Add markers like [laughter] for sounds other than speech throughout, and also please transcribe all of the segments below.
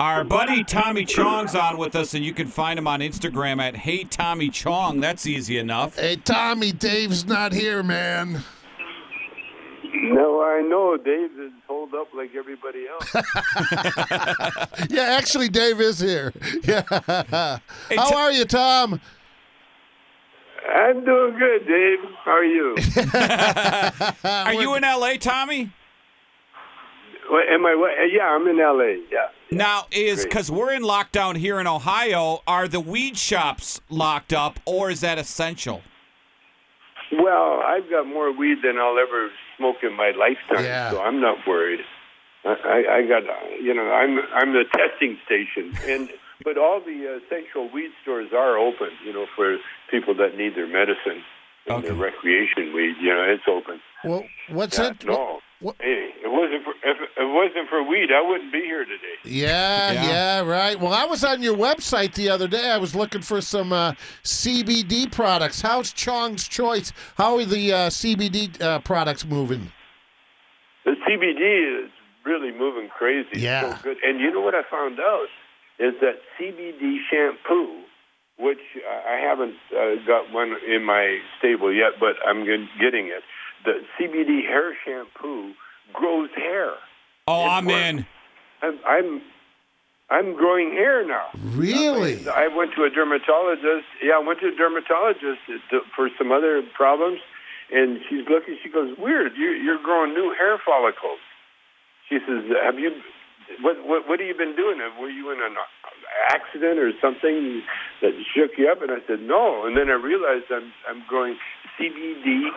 Our buddy Tommy Chong's on with us, and you can find him on Instagram at Hey Tommy Chong. That's easy enough. Hey, Tommy, Dave's not here, man. No, I know. Dave is holed up like everybody else. [laughs] Yeah, actually, Dave is here. [laughs] Yeah. Hey, How T- are you, Tom? I'm doing good, Dave. How are you? [laughs] Are you in LA, Tommy? What, am I? What, yeah, I'm in L.A. Yeah. Now, is because we're in lockdown here in Ohio, are the weed shops locked up, or is that essential? Well, I've got more weed than I'll ever smoke in my lifetime, Yeah. so I'm not worried. I, I, I got, uh, you know, I'm I'm the testing station, and but all the essential weed stores are open, you know, for people that need their medicine and their recreation weed. You know, it's open. Well, what's Yeah, it? no. what- Hey, it wasn't for if it wasn't for weed, I wouldn't be here today. Yeah, Yeah. yeah, right. Well, I was on your website the other day. I was looking for some uh, CBD products. How's Chong's Choice? How are the uh, CBD uh, products moving? The CBD is really moving crazy. Yeah. So good. And you know what I found out is that CBD shampoo, which I I haven't uh, got one in my stable yet, but I'm getting it. The CBD hair shampoo grows hair. Oh, It I'm works. in. I'm I'm, I'm growing hair now. Really? I went to a dermatologist. Yeah, I went to a dermatologist for some other problems, and she's looking. She goes, "Weird, you're, you're growing new hair follicles." She says, "Have you? What what what have you been doing? Were you in an accident or something that shook you up?" And I said, "No." And then I realized I'm I'm growing CBD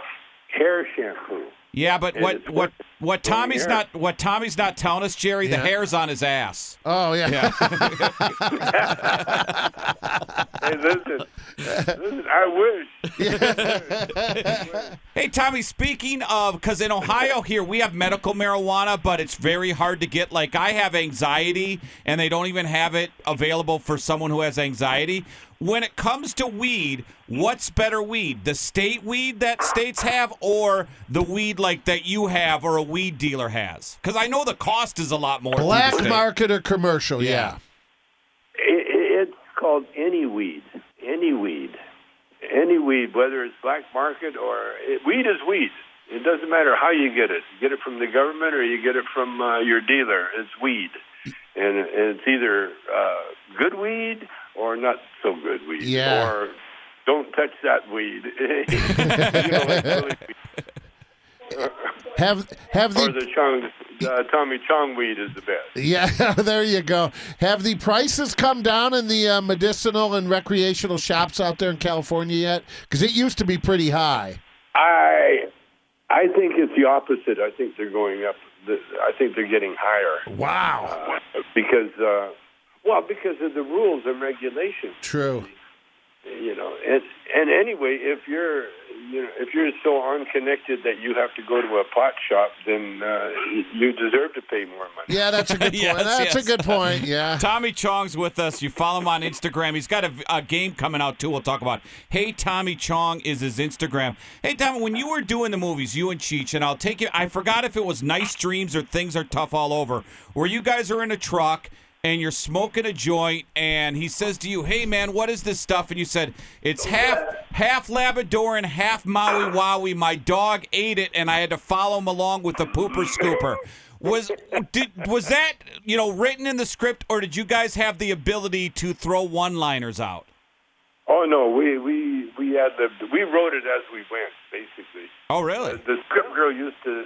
hair shampoo. Yeah, but what what what Tommy's not what Tommy's not telling us, Jerry, the hair's on his ass. Oh, yeah. [laughs] Hey, listen, listen. I wish. Hey, Tommy, speaking of, because in Ohio here, we have medical marijuana, but it's very hard to get. Like, I have anxiety, and they don't even have it available for someone who has anxiety. When it comes to weed, what's better weed? The state weed that states have, or the weed like that you have or a weed dealer has? Because I know the cost is a lot more. Black market or commercial? Yeah. Yeah. It, it's called any weed. Any weed. Any weed, whether it's black market or it, weed is weed. It doesn't matter how you get it. You get it from the government or you get it from uh, your dealer. It's weed, and, and it's either uh, good weed or not so good weed. Yeah. Or don't touch that weed. [laughs] you know, like really [laughs] weed. Have have or the the Chong, uh, Tommy Chong weed is the best. yeah? [laughs] There you go. Have the prices come down in the uh, medicinal and recreational shops out there in California yet? Because it used to be pretty high. I I think it's the opposite. I think they're going up. I think they're getting higher Wow. uh, because uh, well because of the rules and regulations. True. You know, and and anyway, if you're you know if you're so unconnected that you have to go to a pot shop, then uh, you deserve to pay more money. Yeah, that's a good [laughs] point. Yes, that's yes. a good point. Yeah. [laughs] Tommy Chong's with us. You follow him on Instagram. He's got a, a game coming out too. We'll talk about. Hey Tommy Chong is his Instagram. Hey Tommy, when you were doing the movies, you and Cheech, and I'll take you. I forgot if it was Nice Dreams or Things Are Tough All Over, where you guys are in a truck and you're smoking a joint, and he says to you, "Hey man, what is this stuff?" And you said, "It's half half Labrador and half Maui Wowie. My dog ate it, and I had to follow him along with the pooper scooper." Was did was that you know written in the script, or did you guys have the ability to throw one-liners out? Oh no, we we we had the we wrote it as we went basically. Oh, really? the script girl used to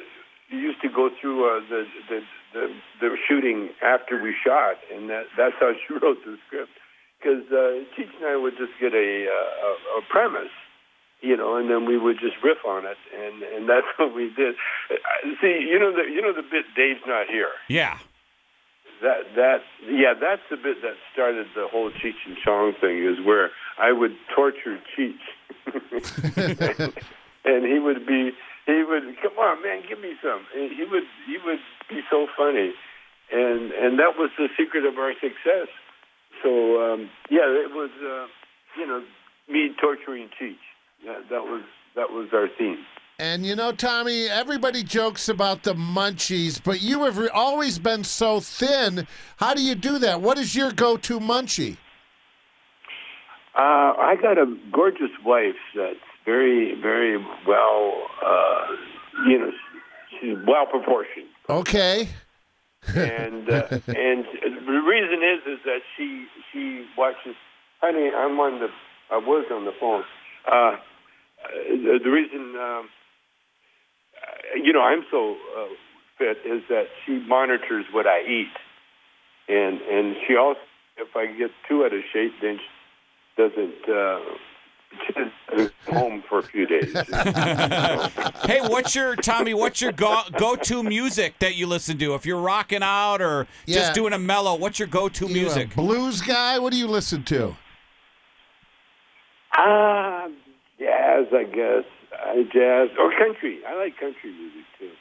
used to go through uh, the, the the the shooting after we shot, and that that's how she [laughs] wrote the script. Because uh, Cheech and I would just get a, uh, a a premise, you know, and then we would just riff on it, and and [laughs] that's what we did. Uh, See, you know the you know the bit Dave's not here. Yeah. That that yeah, that's the bit that started the whole Cheech and Chong thing. Is where I would torture Cheech, [laughs] and he would be he would come on man, give me some. And he would he would be so funny, and and that was the secret of our success. So um, yeah, it was uh, you know me torturing Cheech. That, that was that was our theme. And you know, Tommy, everybody jokes about the munchies, but you have re- always been so thin. How do you do that? What is your go-to munchie? Uh, I got a gorgeous wife that's very, very well, uh, you know, she's well proportioned. Okay. and uh, [laughs] and the reason is is that she she watches. Honey, I'm on the I was on the phone. Uh, the, the reason um, uh, you know I'm so uh, fit is that she monitors what I eat, and and she also if I get too out of shape, then she doesn't. Uh, she home for a few days. [laughs] Hey, what's your Tommy? What's your go go to music that you listen to? If you're rocking out or Yeah. just doing a mellow, what's your go to You a music? blues guy? What do you listen to? Ah, jazz, I guess. Uh, jazz or country. I like country music too.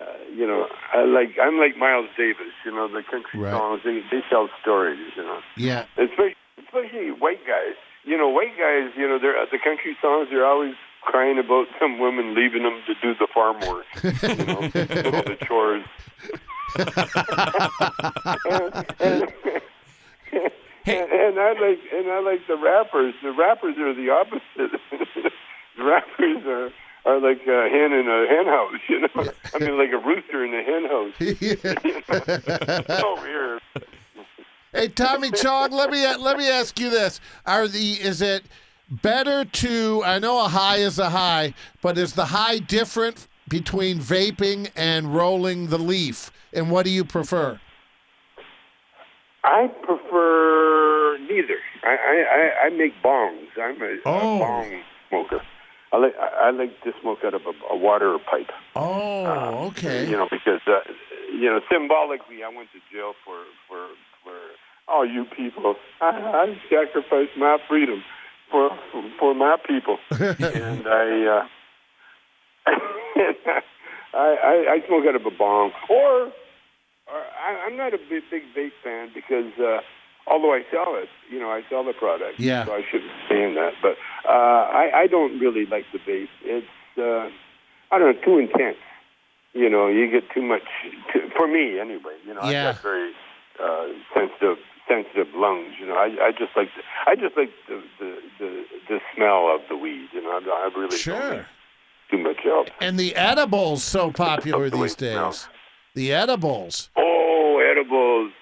Uh, you know, I like I'm like Miles Davis. You know, the country Right. songs they, they tell stories. You know, Yeah. especially especially white guys. You know, white guys. You know, they're the country songs. They're always crying about [laughs] some women leaving them to do the farm work. You know, do the chores. and, and, and, and I like and I like the rappers. The rappers are the opposite. [laughs] the rappers are are like a hen in a hen house. You know, I mean, like a rooster in a hen house. So weird. Hey, Tommy Chong, let me let me ask you this: Are the is it better to? I know a high is a high, but is the high different between vaping and rolling the leaf? And what do you prefer? I prefer neither. I I, I, make bongs. I'm a, Oh. a bong smoker. I like I like to smoke out of a, a water pipe. Oh, okay. You know, because uh, you know, symbolically, I went to jail for all you people. I, I sacrificed my freedom for for my people, [laughs] and I, uh, [laughs] I I I smoke out of a bong, or, or I, I'm not a big big vape fan because. uh Although I sell it, you know, I sell the product, Yeah. so I shouldn't stand that. But uh, I, I don't really like the vape. It's, uh, I don't know, too intense you know, you get too much. Too, for me, anyway. You know, Yeah. I got very uh, sensitive, sensitive lungs. You know, I, I just like, the, I just like the, the the the smell of the weed. You know, I, I really don't Sure. too much else. And the edibles so popular [laughs] these days. The edibles. Oh, edibles!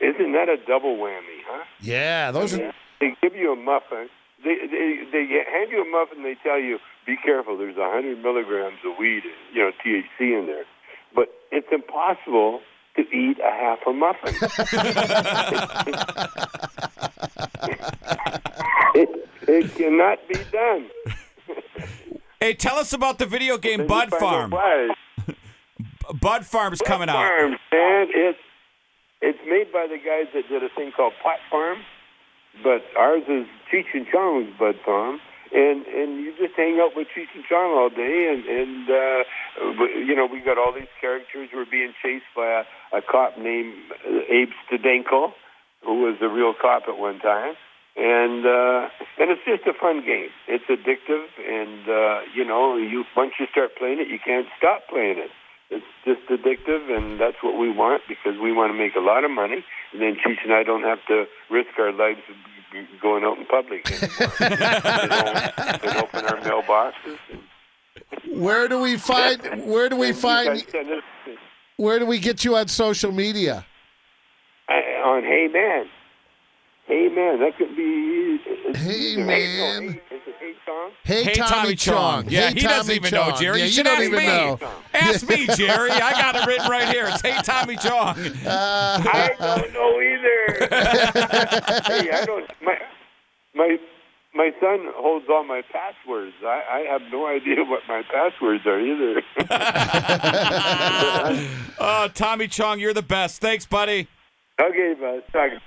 Isn't that a double whammy, huh? Yeah, those are. They give you a muffin. They they they hand you a muffin. They tell you, be careful. There's a hundred milligrams of weed, you know, THC in there. But it's impossible to eat a half a muffin. [laughs] it, it cannot be done. Hey, tell us about the video game And Bud you find out Farm. why. [laughs] Bud Farm's coming out. Farm, and it's it's made by the guys that did a thing called Pot Farm, but ours is Cheech and Chong's Bud Farm, and and you just hang out with Cheech and Chong all day, and and uh, you know we got all these characters. We're being chased by a, a cop named Abe Stedenko, who was a real cop at one time. And uh, and it's just a fun game. It's addictive, and uh, you know, you once you start playing it, you can't stop playing it it's just addictive, and that's what we want because we want to make a lot of money. And then Cheech and I don't have to risk our lives going out in public anymore. you know, and open our mailboxes. And Where do we find? Where do we find? guys send us- Where do we get you on social media? uh, on Hey Man. Hey Man, that could be. Hey, no, Man. Hey, is it Hey Song? Hey, Hey, Tommy, Chong. Yeah, hey, he doesn't Tommy even Chong. know, Jerry. Yeah, you you should don't ask even me. know. Ask [laughs] me, Jerry. I got it written right here. It's Hey Tommy Chong. Uh, I don't know either. [laughs] hey, I don't. My my my son holds all my passwords. I, I have no idea what my passwords are either. Oh, [laughs] Tommy Chong, you're the best. Thanks, buddy. okay, bud. Talk